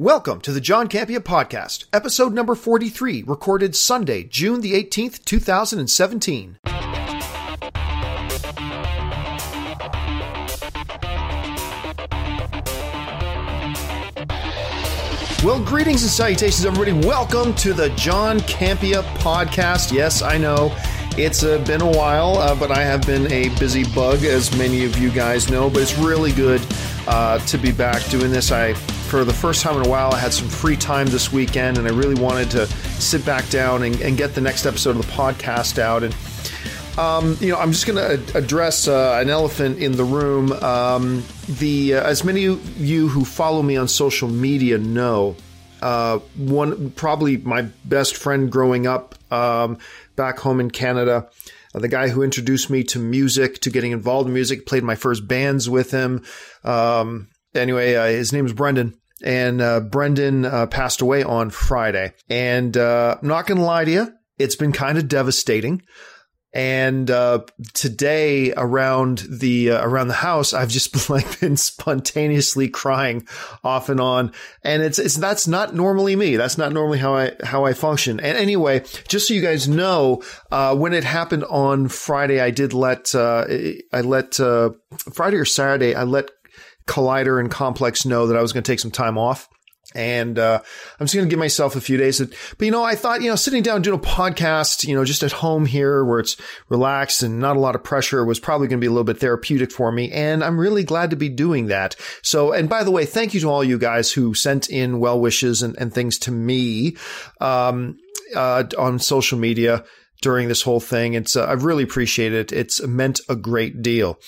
Welcome to the John Campea Podcast, episode number 43, recorded Sunday, June the 18th, 2017. Well, greetings and salutations, everybody. Welcome to the John Campea Podcast. Yes, I know it's uh, been a while, uh, but I have been a busy bug, as many of you guys know, but it's really good uh, to be back doing this. I for the first time in a while, I had some free time this weekend, and I really wanted to sit back down and, and get the next episode of the podcast out. And um, you know, I'm just going to address uh, an elephant in the room. Um, the uh, as many of you who follow me on social media know, uh, one probably my best friend growing up um, back home in Canada. Uh, the guy who introduced me to music, to getting involved in music, played my first bands with him. Um, anyway, uh, his name is Brendan and uh, Brendan uh, passed away on Friday. And uh, I'm not going to lie to you, it's been kind of devastating. And uh, today around the uh, around the house, I've just like been spontaneously crying off and on, and it's it's that's not normally me. That's not normally how I how I function. And anyway, just so you guys know, uh, when it happened on Friday, I did let I let Friday or Saturday, I let Collider and Complex know that I was going to take some time off. And uh, I'm just going to give myself a few days. But, you know, I thought, you know, sitting down doing a podcast, you know, just at home here where it's relaxed and not a lot of pressure was probably going to be a little bit therapeutic for me. And I'm really glad to be doing that. So, and by the way, thank you to all you guys who sent in well wishes and, and things to me um, uh, on social media during this whole thing. It's uh, I've really appreciated it. It's meant a great deal.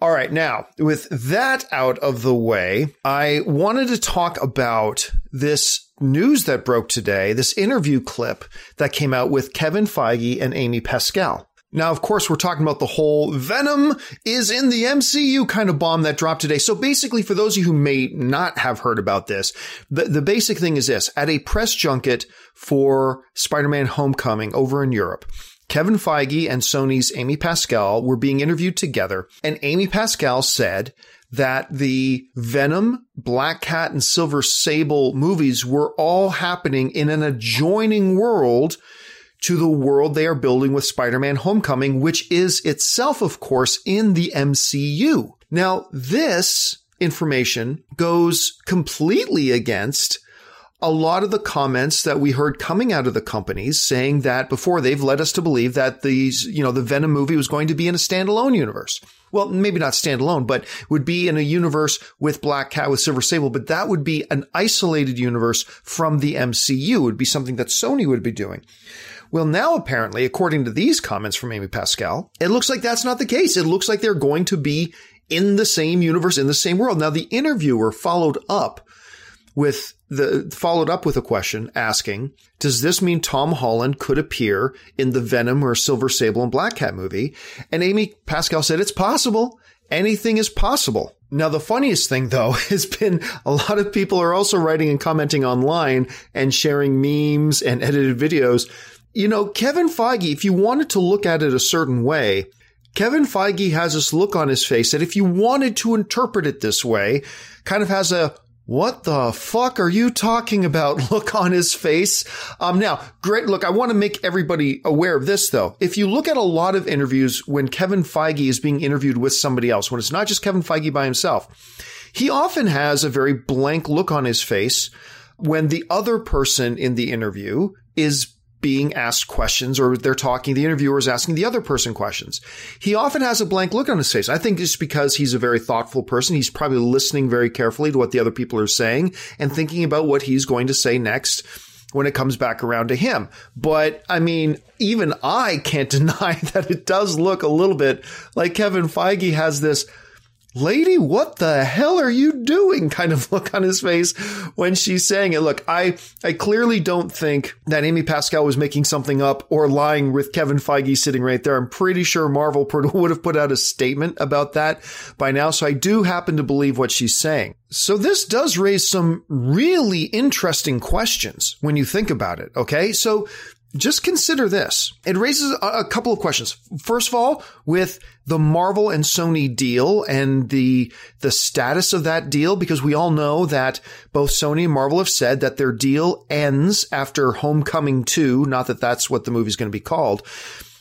All right, now with that out of the way, I wanted to talk about this news that broke today, this interview clip that came out with Kevin Feige and Amy Pascal. Now, of course, we're talking about the whole Venom is in the MCU kind of bomb that dropped today. So basically, for those of you who may not have heard about this, the, the basic thing is this. At a press junket for Spider-Man Homecoming over in Europe, Kevin Feige and Sony's Amy Pascal were being interviewed together, and Amy Pascal said that the Venom, Black Cat, and Silver Sable movies were all happening in an adjoining world to the world they are building with Spider-Man Homecoming, which is itself, of course, in the MCU. Now, this information goes completely against a lot of the comments that we heard coming out of the companies saying that before they've led us to believe that these, you know, the Venom movie was going to be in a standalone universe. Well, maybe not standalone, but would be in a universe with Black Cat with Silver Sable, but that would be an isolated universe from the MCU. It would be something that Sony would be doing. Well, now apparently, according to these comments from Amy Pascal, it looks like that's not the case. It looks like they're going to be in the same universe, in the same world. Now, the interviewer followed up with the followed up with a question asking, does this mean Tom Holland could appear in the Venom or Silver Sable and Black Cat movie? And Amy Pascal said it's possible. Anything is possible. Now, the funniest thing though has been a lot of people are also writing and commenting online and sharing memes and edited videos you know, Kevin Feige, if you wanted to look at it a certain way, Kevin Feige has this look on his face that if you wanted to interpret it this way, kind of has a what the fuck are you talking about? Look on his face. Um, now, great. Look, I want to make everybody aware of this though. If you look at a lot of interviews when Kevin Feige is being interviewed with somebody else, when it's not just Kevin Feige by himself, he often has a very blank look on his face when the other person in the interview is being asked questions or they're talking, the interviewer is asking the other person questions. He often has a blank look on his face. I think it's because he's a very thoughtful person. He's probably listening very carefully to what the other people are saying and thinking about what he's going to say next when it comes back around to him. But I mean, even I can't deny that it does look a little bit like Kevin Feige has this lady, what the hell are you doing? Kind of look on his face when she's saying it. Look, I, I clearly don't think that Amy Pascal was making something up or lying with Kevin Feige sitting right there. I'm pretty sure Marvel would have put out a statement about that by now. So I do happen to believe what she's saying. So this does raise some really interesting questions when you think about it. Okay. So just consider this. It raises a, couple of questions. First of all, with the Marvel and Sony deal and the the status of that deal, because we all know that both Sony and Marvel have said that their deal ends after Homecoming 2, not that that's what the movie's going to be called.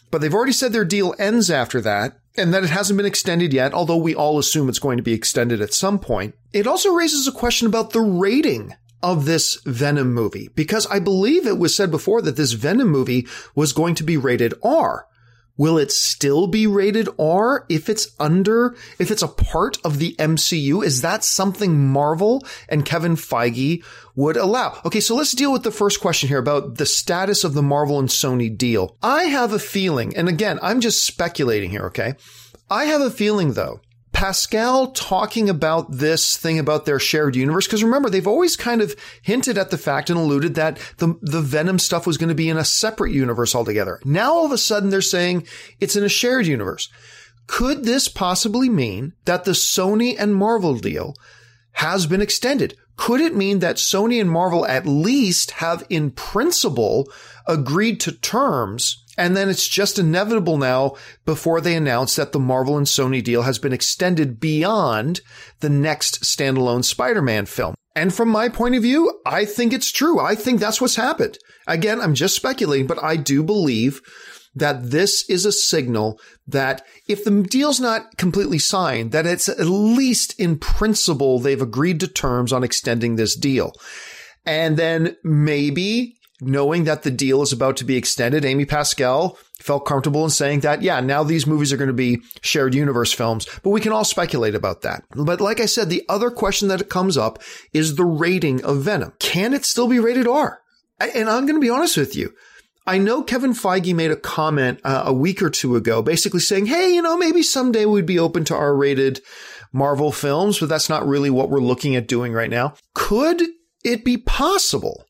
But they've already said their deal ends after that and that it hasn't been extended yet, although we all assume it's going to be extended at some point. It also raises a question about the rating of this Venom movie because I believe it was said before that this Venom movie was going to be rated R. Will it still be rated R if it's under, if it's a part of the MCU? Is that something Marvel and Kevin Feige would allow? Okay, so let's deal with the first question here about the status of the Marvel and Sony deal. I have a feeling, and again, I'm just speculating here, okay? I have a feeling though Pascal talking about this thing about their shared universe, because remember, they've always kind of hinted at the fact and alluded that the, the Venom stuff was going to be in a separate universe altogether. Now all of a sudden they're saying it's in a shared universe. Could this possibly mean that the Sony and Marvel deal has been extended? Could it mean that Sony and Marvel at least have in principle agreed to terms and then it's just inevitable now before they announce that the Marvel and Sony deal has been extended beyond the next standalone Spider-Man film. And from my point of view, I think it's true. I think that's what's happened. Again, I'm just speculating, but I do believe that this is a signal that if the deal's not completely signed, that it's at least in principle they've agreed to terms on extending this deal. And then maybe knowing that the deal is about to be extended, Amy Pascal felt comfortable in saying that, yeah, now these movies are going to be shared universe films, but we can all speculate about that. But like I said, the other question that comes up is the rating of Venom. Can it still be rated R? And I'm going to be honest with you. I know Kevin Feige made a comment uh, a week or two ago, basically saying, hey, you know, maybe someday we'd be open to R rated Marvel films, but that's not really what we're looking at doing right now. Could it be possible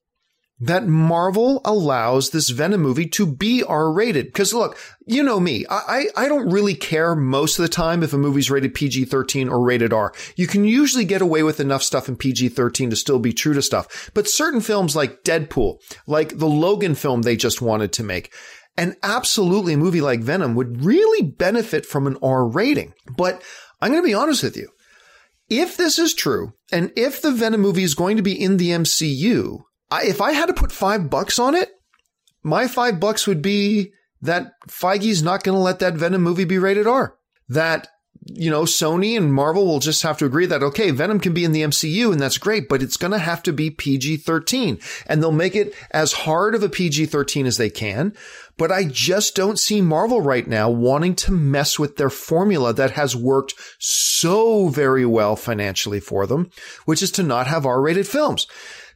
that Marvel allows this Venom movie to be R rated. Because look, you know me, I, I don't really care most of the time if a movie's rated PG 13 or rated R. You can usually get away with enough stuff in PG 13 to still be true to stuff. But certain films like Deadpool, like the Logan film they just wanted to make, and absolutely a movie like Venom would really benefit from an R rating. But I'm going to be honest with you. If this is true, and if the Venom movie is going to be in the MCU, I, if I had to put five bucks on it, my five bucks would be that Feige's not going to let that Venom movie be rated R. That, you know, Sony and Marvel will just have to agree that, okay, Venom can be in the MCU and that's great, but it's going to have to be PG 13. And they'll make it as hard of a PG 13 as they can. But I just don't see Marvel right now wanting to mess with their formula that has worked so very well financially for them, which is to not have R rated films.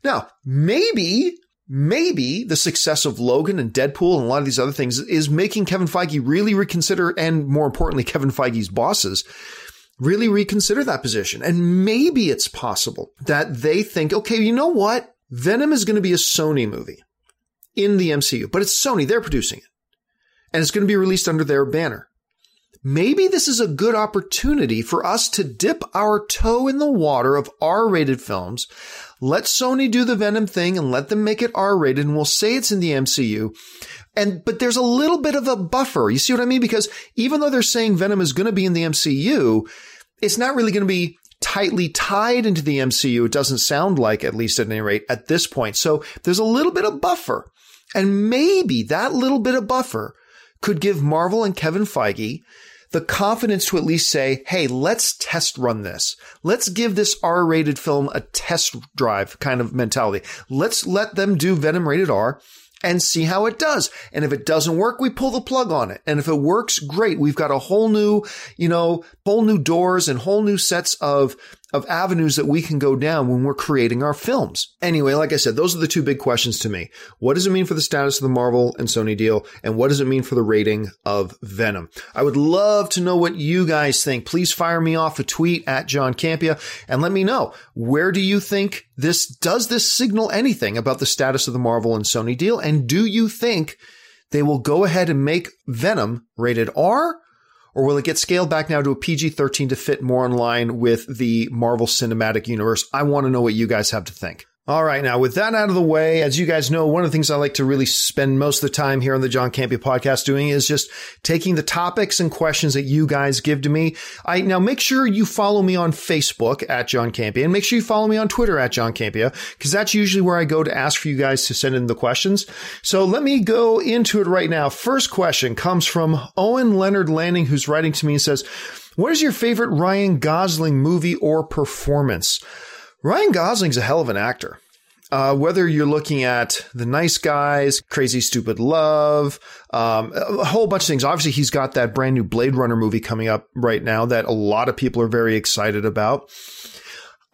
Now, maybe, maybe the success of Logan and Deadpool and a lot of these other things is making Kevin Feige really reconsider, and more importantly, Kevin Feige's bosses really reconsider that position. And maybe it's possible that they think, okay, you know what? Venom is going to be a Sony movie in the MCU, but it's Sony. They're producing it. And it's going to be released under their banner. Maybe this is a good opportunity for us to dip our toe in the water of R rated films let Sony do the Venom thing and let them make it R rated and we'll say it's in the MCU. And, but there's a little bit of a buffer. You see what I mean? Because even though they're saying Venom is going to be in the MCU, it's not really going to be tightly tied into the MCU. It doesn't sound like, at least at any rate, at this point. So there's a little bit of buffer. And maybe that little bit of buffer could give Marvel and Kevin Feige the confidence to at least say, hey, let's test run this. Let's give this R rated film a test drive kind of mentality. Let's let them do Venom rated R and see how it does. And if it doesn't work, we pull the plug on it. And if it works, great. We've got a whole new, you know, whole new doors and whole new sets of of avenues that we can go down when we're creating our films. Anyway, like I said, those are the two big questions to me. What does it mean for the status of the Marvel and Sony deal? And what does it mean for the rating of Venom? I would love to know what you guys think. Please fire me off a tweet at John Campea and let me know where do you think this does this signal anything about the status of the Marvel and Sony deal? And do you think they will go ahead and make Venom rated R or will it get scaled back now to a PG 13 to fit more in line with the Marvel Cinematic Universe? I want to know what you guys have to think. All right, now with that out of the way, as you guys know, one of the things I like to really spend most of the time here on the John Campea podcast doing is just taking the topics and questions that you guys give to me. I now make sure you follow me on Facebook at John Campea and make sure you follow me on Twitter at John Campea because that's usually where I go to ask for you guys to send in the questions. So let me go into it right now. First question comes from Owen Leonard Landing, who's writing to me and says, "What is your favorite Ryan Gosling movie or performance?" Ryan Gosling's a hell of an actor. Uh, whether you're looking at The Nice Guys, Crazy Stupid Love, um, a whole bunch of things. Obviously, he's got that brand new Blade Runner movie coming up right now that a lot of people are very excited about.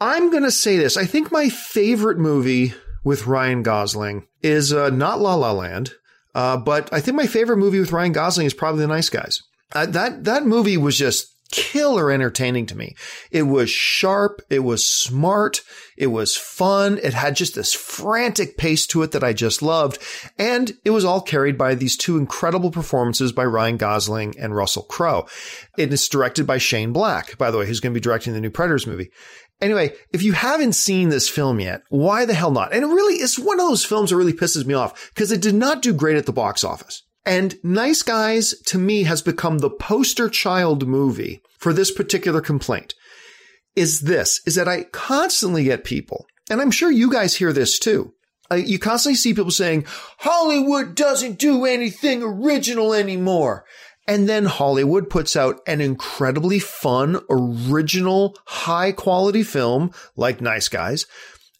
I'm going to say this. I think my favorite movie with Ryan Gosling is uh, not La La Land, uh, but I think my favorite movie with Ryan Gosling is probably The Nice Guys. Uh, that that movie was just killer entertaining to me. It was sharp. It was smart. It was fun. It had just this frantic pace to it that I just loved. And it was all carried by these two incredible performances by Ryan Gosling and Russell Crowe. It is directed by Shane Black, by the way, who's going to be directing the new Predators movie. Anyway, if you haven't seen this film yet, why the hell not? And it really is one of those films that really pisses me off because it did not do great at the box office. And Nice Guys to me has become the poster child movie for this particular complaint. Is this, is that I constantly get people, and I'm sure you guys hear this too. Uh, you constantly see people saying, Hollywood doesn't do anything original anymore. And then Hollywood puts out an incredibly fun, original, high quality film like Nice Guys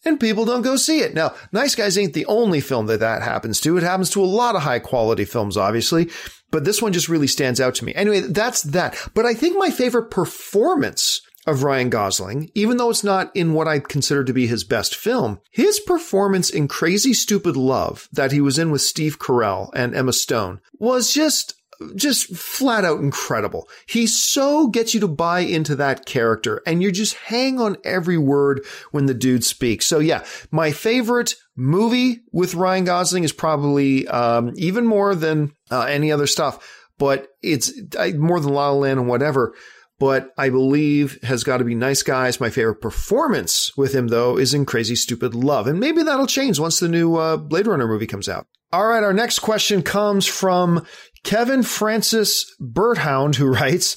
and people don't go see it. Now, Nice Guys ain't the only film that that happens to. It happens to a lot of high quality films, obviously, but this one just really stands out to me. Anyway, that's that. But I think my favorite performance of Ryan Gosling, even though it's not in what I consider to be his best film, his performance in Crazy Stupid Love that he was in with Steve Carell and Emma Stone was just just flat out incredible. He so gets you to buy into that character and you just hang on every word when the dude speaks. So yeah, my favorite movie with Ryan Gosling is probably, um, even more than uh, any other stuff, but it's I, more than La La Land and whatever. But I believe has got to be Nice Guys. My favorite performance with him, though, is in Crazy Stupid Love. And maybe that'll change once the new uh, Blade Runner movie comes out. All right, our next question comes from Kevin Francis Birdhound, who writes,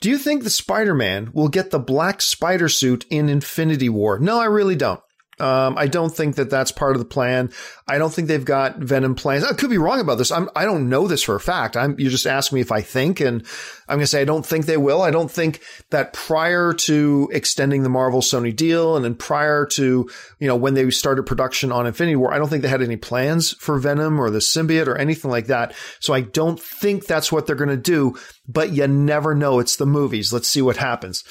do you think the Spider-Man will get the black spider suit in Infinity War? No, I really don't. Um, I don't think that that's part of the plan. I don't think they've got Venom plans. I could be wrong about this. I'm, I don't know this for a fact. I'm, you just asked me if I think, and I'm going to say I don't think they will. I don't think that prior to extending the Marvel Sony deal and then prior to, you know, when they started production on Infinity War, I don't think they had any plans for Venom or the symbiote or anything like that. So I don't think that's what they're going to do, but you never know. It's the movies. Let's see what happens.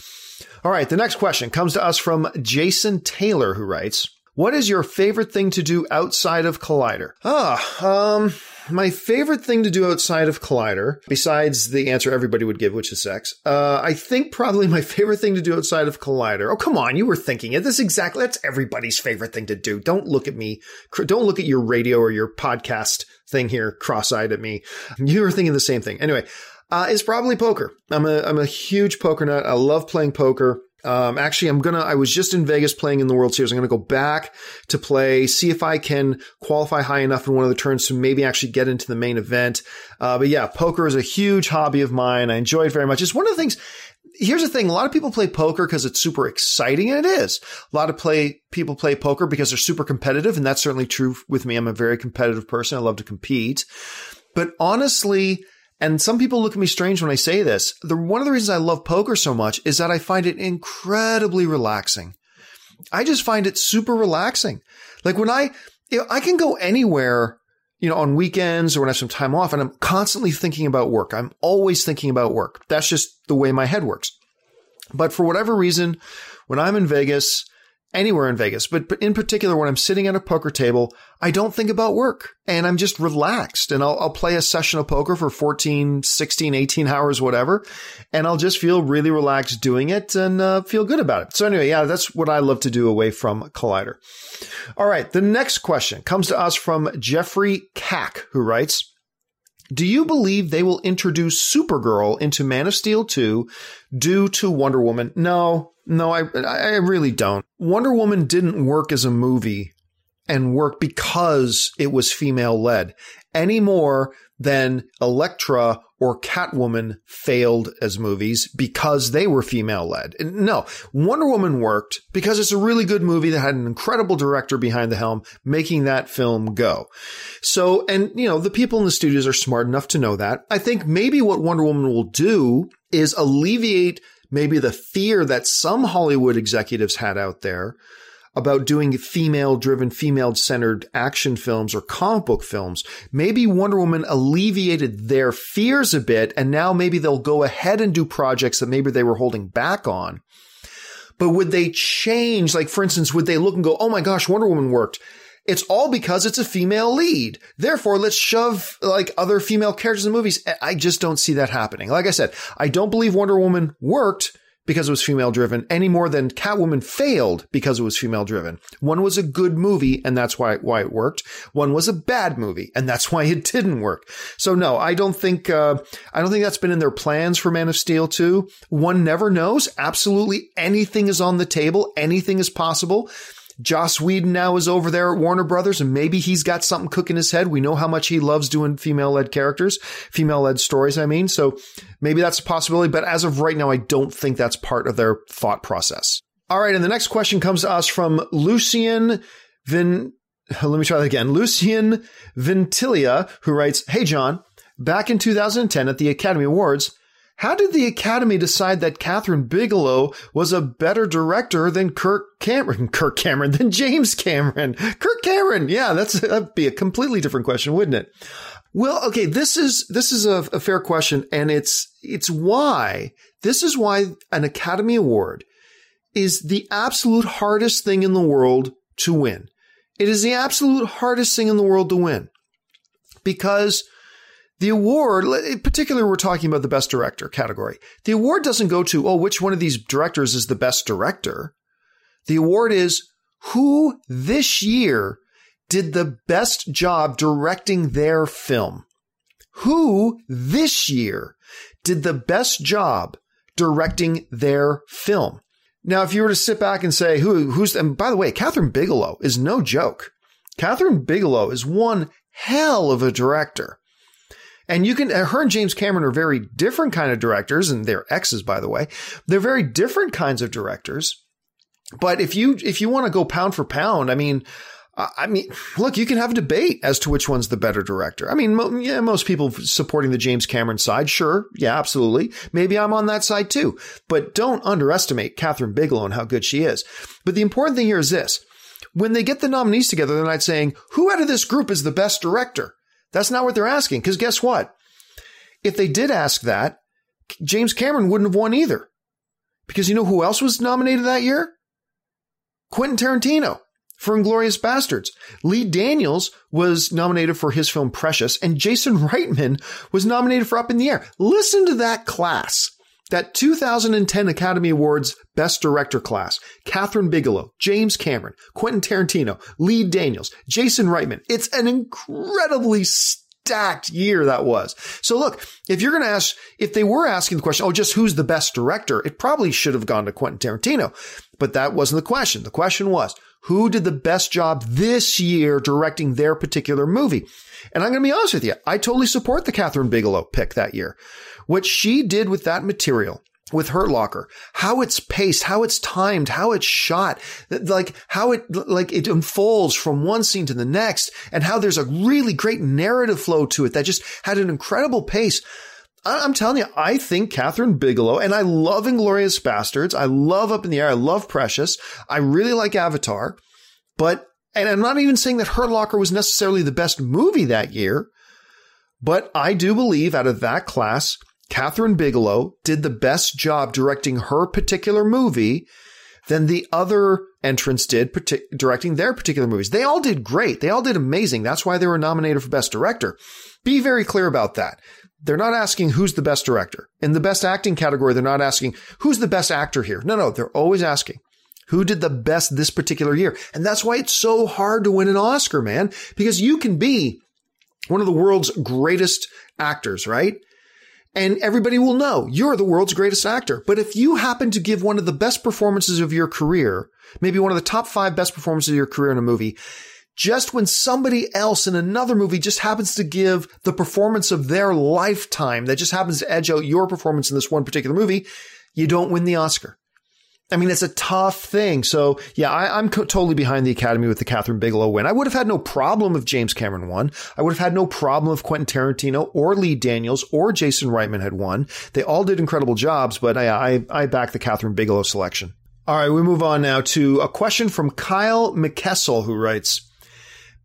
All right, the next question comes to us from Jason Taylor, who writes, What is your favorite thing to do outside of Collider? Ah, um, my favorite thing to do outside of Collider, besides the answer everybody would give, which is sex, uh, I think probably my favorite thing to do outside of Collider. Oh, come on, you were thinking it. This exactly, that's everybody's favorite thing to do. Don't look at me. Don't look at your radio or your podcast thing here cross-eyed at me. You were thinking the same thing. Anyway, uh, is probably poker. I'm a I'm a huge poker nut. I love playing poker. Um, actually, I'm gonna. I was just in Vegas playing in the World Series. I'm gonna go back to play, see if I can qualify high enough in one of the turns to maybe actually get into the main event. Uh, but yeah, poker is a huge hobby of mine. I enjoy it very much. It's one of the things. Here's the thing: a lot of people play poker because it's super exciting, and it is. A lot of play people play poker because they're super competitive, and that's certainly true with me. I'm a very competitive person. I love to compete, but honestly and some people look at me strange when I say this. The, one of the reasons I love poker so much is that I find it incredibly relaxing. I just find it super relaxing. Like when I, you know, I can go anywhere, you know, on weekends or when I have some time off and I'm constantly thinking about work. I'm always thinking about work. That's just the way my head works. But for whatever reason, when I'm in Vegas, anywhere in Vegas, but in particular, when I'm sitting at a poker table, I don't think about work and I'm just relaxed and I'll, I'll, play a session of poker for 14, 16, 18 hours, whatever. And I'll just feel really relaxed doing it and uh, feel good about it. So anyway, yeah, that's what I love to do away from Collider. All right. The next question comes to us from Jeffrey Cack, who writes, do you believe they will introduce Supergirl into Man of Steel 2 due to Wonder Woman? No, no, I, I really don't. Wonder Woman didn't work as a movie and work because it was female led any more than Elektra or Catwoman failed as movies because they were female led. No, Wonder Woman worked because it's a really good movie that had an incredible director behind the helm making that film go. So, and you know, the people in the studios are smart enough to know that. I think maybe what Wonder Woman will do is alleviate maybe the fear that some Hollywood executives had out there about doing female driven, female centered action films or comic book films. Maybe Wonder Woman alleviated their fears a bit and now maybe they'll go ahead and do projects that maybe they were holding back on. But would they change? Like, for instance, would they look and go, Oh my gosh, Wonder Woman worked. It's all because it's a female lead. Therefore, let's shove like other female characters in movies. I just don't see that happening. Like I said, I don't believe Wonder Woman worked because it was female driven any more than Catwoman failed because it was female driven. One was a good movie and that's why, why it worked. One was a bad movie and that's why it didn't work. So no, I don't think, uh, I don't think that's been in their plans for Man of Steel 2. One never knows. Absolutely anything is on the table. Anything is possible. Joss Whedon now is over there at Warner Brothers, and maybe he's got something cooking his head. We know how much he loves doing female led characters, female led stories, I mean. So maybe that's a possibility. But as of right now, I don't think that's part of their thought process. All right. And the next question comes to us from Lucian Vin. Let me try that again. Lucian Ventilia, who writes, Hey, John, back in 2010 at the Academy Awards, how did the Academy decide that Kathryn Bigelow was a better director than Kirk Cameron? Kirk Cameron than James Cameron. Kirk Cameron. Yeah, that's that'd be a completely different question, wouldn't it? Well, okay, this is this is a, a fair question, and it's it's why this is why an Academy Award is the absolute hardest thing in the world to win. It is the absolute hardest thing in the world to win because the award, in particular, we're talking about the best director category. The award doesn't go to, oh, which one of these directors is the best director? The award is who this year did the best job directing their film? Who this year did the best job directing their film? Now, if you were to sit back and say, who, who's, and by the way, Kathryn Bigelow is no joke. Kathryn Bigelow is one hell of a director. And you can, uh, her and James Cameron are very different kind of directors, and they're exes, by the way. They're very different kinds of directors. But if you, if you want to go pound for pound, I mean, I mean, look, you can have a debate as to which one's the better director. I mean, mo- yeah, most people supporting the James Cameron side, sure, yeah, absolutely. Maybe I'm on that side too. But don't underestimate Kathryn Bigelow and how good she is. But the important thing here is this: when they get the nominees together, they're not saying who out of this group is the best director. That's not what they're asking. Because guess what? If they did ask that, James Cameron wouldn't have won either. Because you know who else was nominated that year? Quentin Tarantino for Inglourious Basterds. Lee Daniels was nominated for his film Precious, and Jason Reitman was nominated for Up in the Air. Listen to that class. That 2010 Academy Awards Best Director class, Kathryn Bigelow, James Cameron, Quentin Tarantino, Lee Daniels, Jason Reitman. It's an incredibly stacked year that was. So look, if you're going to ask, if they were asking the question, oh, just who's the best director, it probably should have gone to Quentin Tarantino. But that wasn't the question. The question was, who did the best job this year directing their particular movie? And I'm going to be honest with you. I totally support the Kathryn Bigelow pick that year. What she did with that material, with Hurt Locker, how it's paced, how it's timed, how it's shot, like how it, like it unfolds from one scene to the next and how there's a really great narrative flow to it that just had an incredible pace. I'm telling you, I think Kathryn Bigelow, and I love Inglourious Basterds. I love Up in the Air. I love Precious. I really like Avatar, but, and I'm not even saying that Hurt Locker was necessarily the best movie that year, but I do believe out of that class, Kathryn Bigelow did the best job directing her particular movie than the other entrants did partic- directing their particular movies. They all did great. They all did amazing. That's why they were nominated for best director. Be very clear about that. They're not asking who's the best director. In the best acting category, they're not asking who's the best actor here. No, no, they're always asking who did the best this particular year. And that's why it's so hard to win an Oscar, man, because you can be one of the world's greatest actors, right? and everybody will know you're the world's greatest actor. But if you happen to give one of the best performances of your career, maybe one of the top five best performances of your career in a movie, just when somebody else in another movie just happens to give the performance of their lifetime that just happens to edge out your performance in this one particular movie, you don't win the Oscar. I mean, it's a tough thing. So yeah, I, am co- totally behind the Academy with the Kathryn Bigelow win. I would have had no problem if James Cameron won. I would have had no problem if Quentin Tarantino or Lee Daniels or Jason Reitman had won. They all did incredible jobs, but I, I, I back the Kathryn Bigelow selection. All right, we move on now to a question from Kyle McKessel, who writes,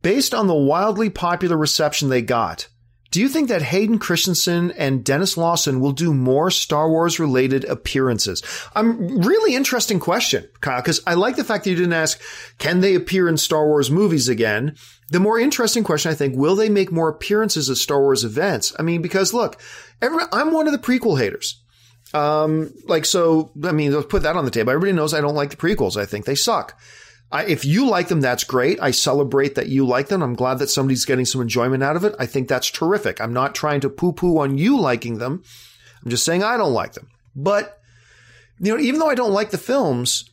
Based on the wildly popular reception they got, do you think that Hayden Christensen and Denis Lawson will do more Star Wars related appearances? I'm really interesting question, Kyle, because I like the fact that you didn't ask, can they appear in Star Wars movies again? The more interesting question, I think, will they make more appearances at Star Wars events? I mean, because look, I'm one of the prequel haters. Um, like, so, I mean, let's put that on the table. Everybody knows I don't like the prequels. I think they suck. I, if you like them, that's great. I celebrate that you like them. I'm glad that somebody's getting some enjoyment out of it. I think that's terrific. I'm not trying to poo poo on you liking them. I'm just saying I don't like them. But, you know, even though I don't like the films,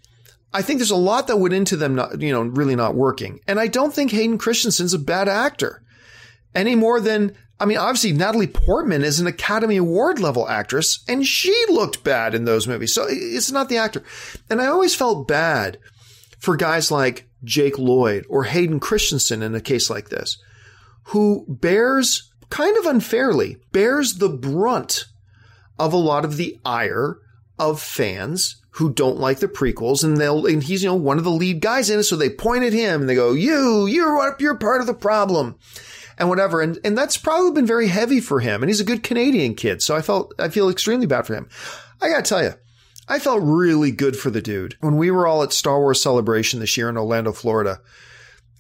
I think there's a lot that went into them not, you know, really not working. And I don't think Hayden Christensen's a bad actor any more than, I mean, obviously Natalie Portman is an Academy Award level actress and she looked bad in those movies. So it's not the actor. And I always felt bad for guys like Jake Lloyd or Hayden Christensen in a case like this, who bears kind of unfairly bears the brunt of a lot of the ire of fans who don't like the prequels. And they'll and he's you know one of the lead guys in it. So they point at him and they go you you're you're part of the problem and whatever. And and that's probably been very heavy for him. And he's a good Canadian kid. So I felt I feel extremely bad for him. I got to tell you I felt really good for the dude. When we were all at Star Wars Celebration this year in Orlando, Florida,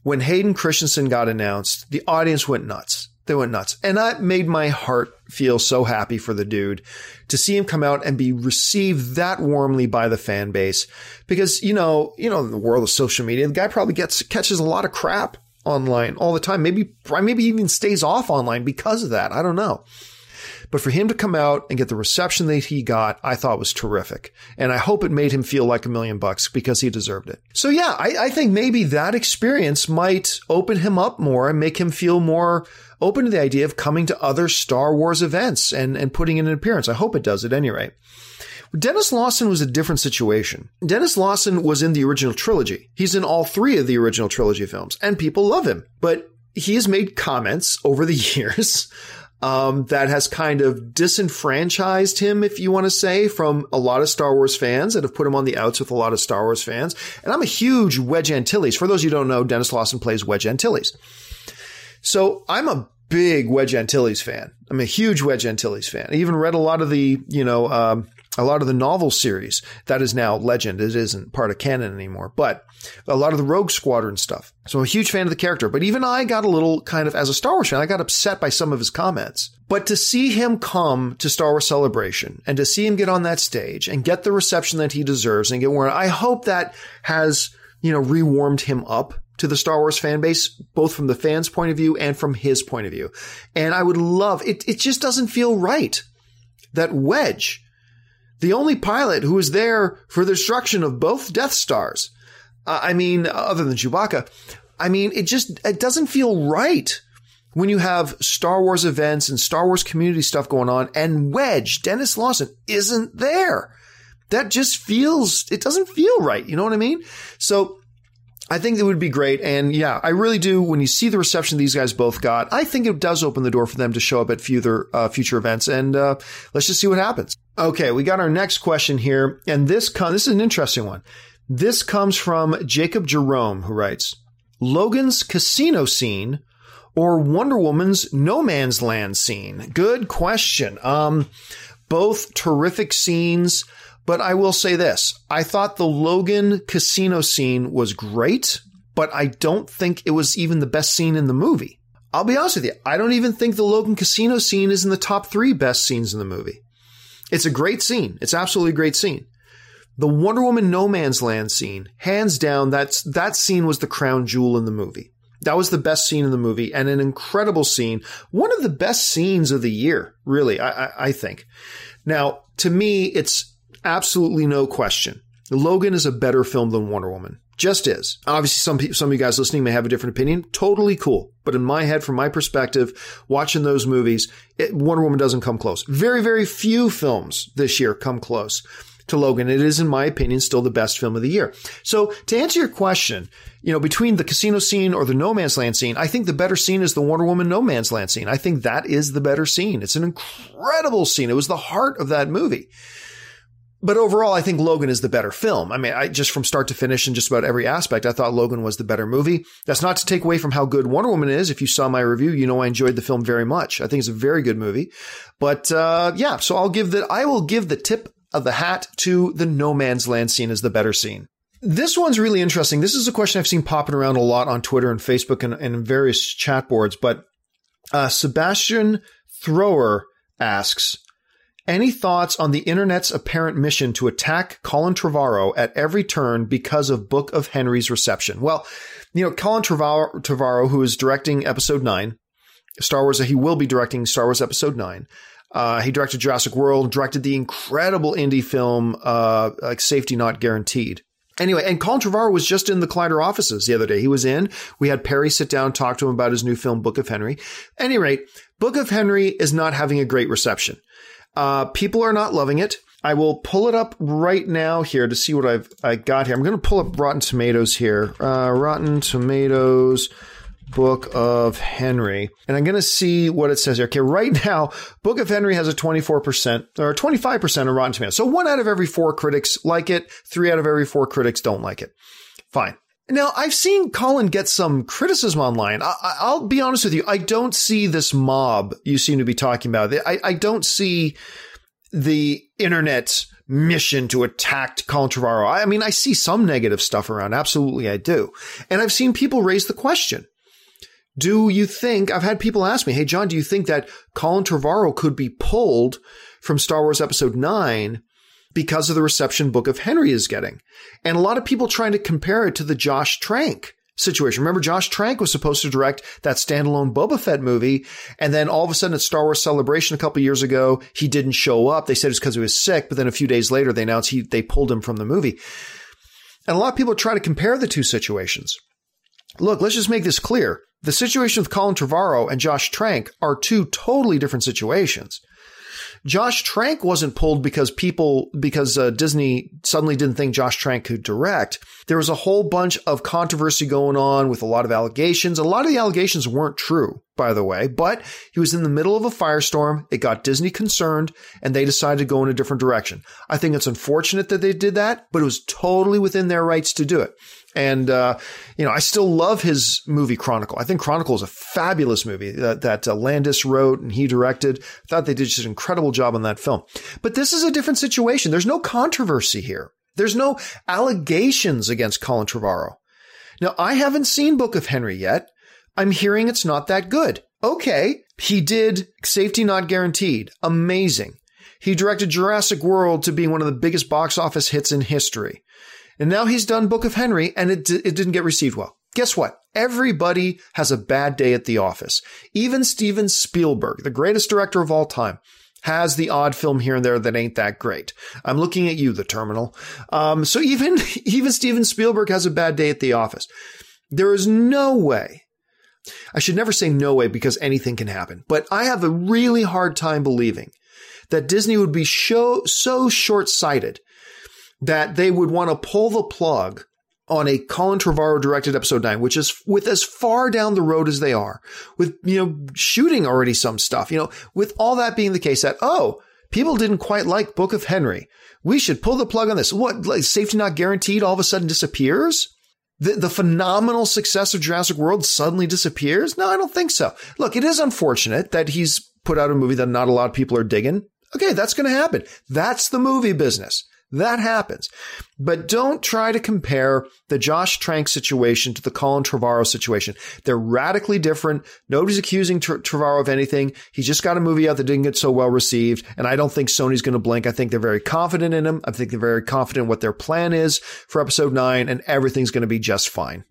when Hayden Christensen got announced, the audience went nuts. They went nuts. And that made my heart feel so happy for the dude to see him come out and be received that warmly by the fan base. Because, you know, you know, in the world of social media, the guy probably gets, catches a lot of crap online all the time. Maybe, maybe even stays off online because of that. I don't know. But for him to come out and get the reception that he got, I thought was terrific. And I hope it made him feel like a million bucks because he deserved it. So yeah, I, I think maybe that experience might open him up more and make him feel more open to the idea of coming to other Star Wars events and, and putting in an appearance. I hope it does at any rate. Denis Lawson was a different situation. Denis Lawson was in the original trilogy. He's in all three of the original trilogy films, and people love him. But he has made comments over the years um, that has kind of disenfranchised him, if you want to say, from a lot of Star Wars fans that have put him on the outs with a lot of Star Wars fans. And I'm a huge Wedge Antilles. For those who don't know, Denis Lawson plays Wedge Antilles. So I'm a big Wedge Antilles fan. I'm a huge Wedge Antilles fan. I even read a lot of the, you know, um, a lot of the novel series that is now legend. It isn't part of canon anymore, but a lot of the Rogue Squadron stuff. So I'm a huge fan of the character, but even I got a little kind of, as a Star Wars fan, I got upset by some of his comments. But to see him come to Star Wars Celebration and to see him get on that stage and get the reception that he deserves and get where I hope that has, you know, rewarmed him up to the Star Wars fan base, both from the fans' point of view and from his point of view. And I would love it. It just doesn't feel right that Wedge, the only pilot who was there for the destruction of both Death Stars. Uh, I mean, other than Chewbacca, I mean, it just, it doesn't feel right when you have Star Wars events and Star Wars community stuff going on and Wedge, Denis Lawson isn't there. That just feels, it doesn't feel right. You know what I mean? So I think it would be great. And yeah, I really do. When you see the reception these guys both got, I think it does open the door for them to show up at future, uh, future events. And, uh, let's just see what happens. Okay. We got our next question here. And this, con- this is an interesting one. This comes from Jacob Jerome, who writes, Logan's casino scene or Wonder Woman's No Man's Land scene? Good question. Um, both terrific scenes. But I will say this. I thought the Logan casino scene was great, but I don't think it was even the best scene in the movie. I'll be honest with you. I don't even think the Logan casino scene is in the top three best scenes in the movie. It's a great scene. It's absolutely a great scene. The Wonder Woman No Man's Land scene, hands down, that's, that scene was the crown jewel in the movie. That was the best scene in the movie and an incredible scene. One of the best scenes of the year, really, I, I, I think. Now, to me, it's absolutely no question. Logan is a better film than Wonder Woman. Just is. Obviously, some some of you guys listening may have a different opinion. Totally cool. But in my head, from my perspective, watching those movies, it, Wonder Woman doesn't come close. Very, very few films this year come close to Logan. It is, in my opinion, still the best film of the year. So to answer your question, you know, between the casino scene or the no man's land scene, I think the better scene is the Wonder Woman no man's land scene. I think that is the better scene. It's an incredible scene. It was the heart of that movie. But overall, I think Logan is the better film. I mean, I just from start to finish and just about every aspect, I thought Logan was the better movie. That's not to take away from how good Wonder Woman is. If you saw my review, you know I enjoyed the film very much. I think it's a very good movie. But uh, yeah, so I'll give the I will give the tip of the hat to the No Man's Land scene as the better scene. This one's really interesting. This is a question I've seen popping around a lot on Twitter and Facebook and, and various chat boards. But uh, Sebastian Thrower asks, any thoughts on the internet's apparent mission to attack Colin Trevorrow at every turn because of Book of Henry's reception? Well, you know, Colin Trevorrow, Trevorrow who is directing episode nine, Star Wars, he will be directing Star Wars episode nine. Uh, he directed Jurassic World, directed the incredible indie film, uh, like Safety Not Guaranteed. Anyway, and Colin Trevorrow was just in the Collider offices the other day. He was in. We had Perry sit down, talk to him about his new film, Book of Henry. Any rate, Book of Henry is not having a great reception. Uh, people are not loving it. I will pull it up right now here to see what I've I got here. I'm going to pull up Rotten Tomatoes here. Uh, Rotten Tomatoes. Book of Henry. And I'm going to see what it says here. Okay, right now, Book of Henry has a 24% or 25% of Rotten Tomatoes. So one out of every four critics like it, three out of every four critics don't like it. Fine. Now, I've seen Colin get some criticism online. I, will be honest with you. I don't see this mob you seem to be talking about. I, I don't see the internet's mission to attack Colin Trevorrow. I mean, I see some negative stuff around. Absolutely, I do. And I've seen people raise the question. Do you think, I've had people ask me, hey, John, do you think that Colin Trevorrow could be pulled from Star Wars Episode 9 because of the reception Book of Henry is getting? And a lot of people trying to compare it to the Josh Trank situation. Remember, Josh Trank was supposed to direct that standalone Boba Fett movie. And then all of a sudden at Star Wars Celebration a couple years ago, he didn't show up. They said it was because he was sick. But then a few days later, they announced he, they pulled him from the movie. And a lot of people try to compare the two situations. Look, let's just make this clear. The situation with Colin Trevorrow and Josh Trank are two totally different situations. Josh Trank wasn't pulled because people, because uh, Disney suddenly didn't think Josh Trank could direct. There was a whole bunch of controversy going on with a lot of allegations. A lot of the allegations weren't true, by the way, but he was in the middle of a firestorm. It got Disney concerned and they decided to go in a different direction. I think it's unfortunate that they did that, but it was totally within their rights to do it. And, uh, you know, I still love his movie Chronicle. I think Chronicle is a fabulous movie that, that uh, Landis wrote and he directed. I thought they did just an incredible job on that film. But this is a different situation. There's no controversy here. There's no allegations against Colin Trevorrow. Now, I haven't seen Book of Henry yet. I'm hearing it's not that good. Okay. He did Safety Not Guaranteed. Amazing. He directed Jurassic World to being one of the biggest box office hits in history. And now he's done Book of Henry and it, it didn't get received well. Guess what? Everybody has a bad day at the office. Even Steven Spielberg, the greatest director of all time, has the odd film here and there that ain't that great. I'm looking at you, the terminal. Um, so even, even Steven Spielberg has a bad day at the office. There is no way. I should never say no way because anything can happen, but I have a really hard time believing that Disney would be so, so short sighted that they would want to pull the plug on a Colin Trevorrow directed episode nine, which is with as far down the road as they are, with, you know, shooting already some stuff, you know, with all that being the case that, oh, people didn't quite like Book of Henry. We should pull the plug on this. What, like, safety not guaranteed all of a sudden disappears? The, the phenomenal success of Jurassic World suddenly disappears? No, I don't think so. Look, it is unfortunate that he's put out a movie that not a lot of people are digging. Okay, that's going to happen. That's the movie business. That happens. But don't try to compare the Josh Trank situation to the Colin Trevorrow situation. They're radically different. Nobody's accusing Tr- Trevorrow of anything. He just got a movie out that didn't get so well received. And I don't think Sony's going to blink. I think they're very confident in him. I think they're very confident what their plan is for episode nine and everything's going to be just fine.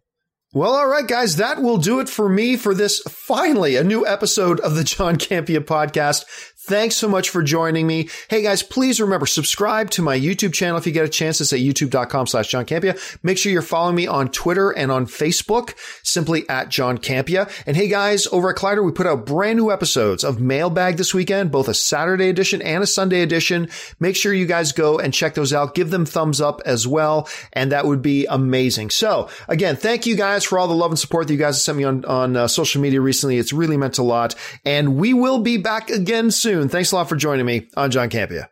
Well, all right, guys, that will do it for me for this finally a new episode of the John Campea podcast. Thanks so much for joining me. Hey guys, please remember, subscribe to my YouTube channel if you get a chance. It's at youtube.com slash John Campea. Make sure you're following me on Twitter and on Facebook, simply at John Campea. And hey guys, over at Collider, we put out brand new episodes of Mailbag this weekend, both a Saturday edition and a Sunday edition. Make sure you guys go and check those out. Give them thumbs up as well. And that would be amazing. So again, thank you guys for all the love and support that you guys have sent me on, on uh, social media recently. It's really meant a lot. And we will be back again soon. Thanks a lot for joining me on John Campea.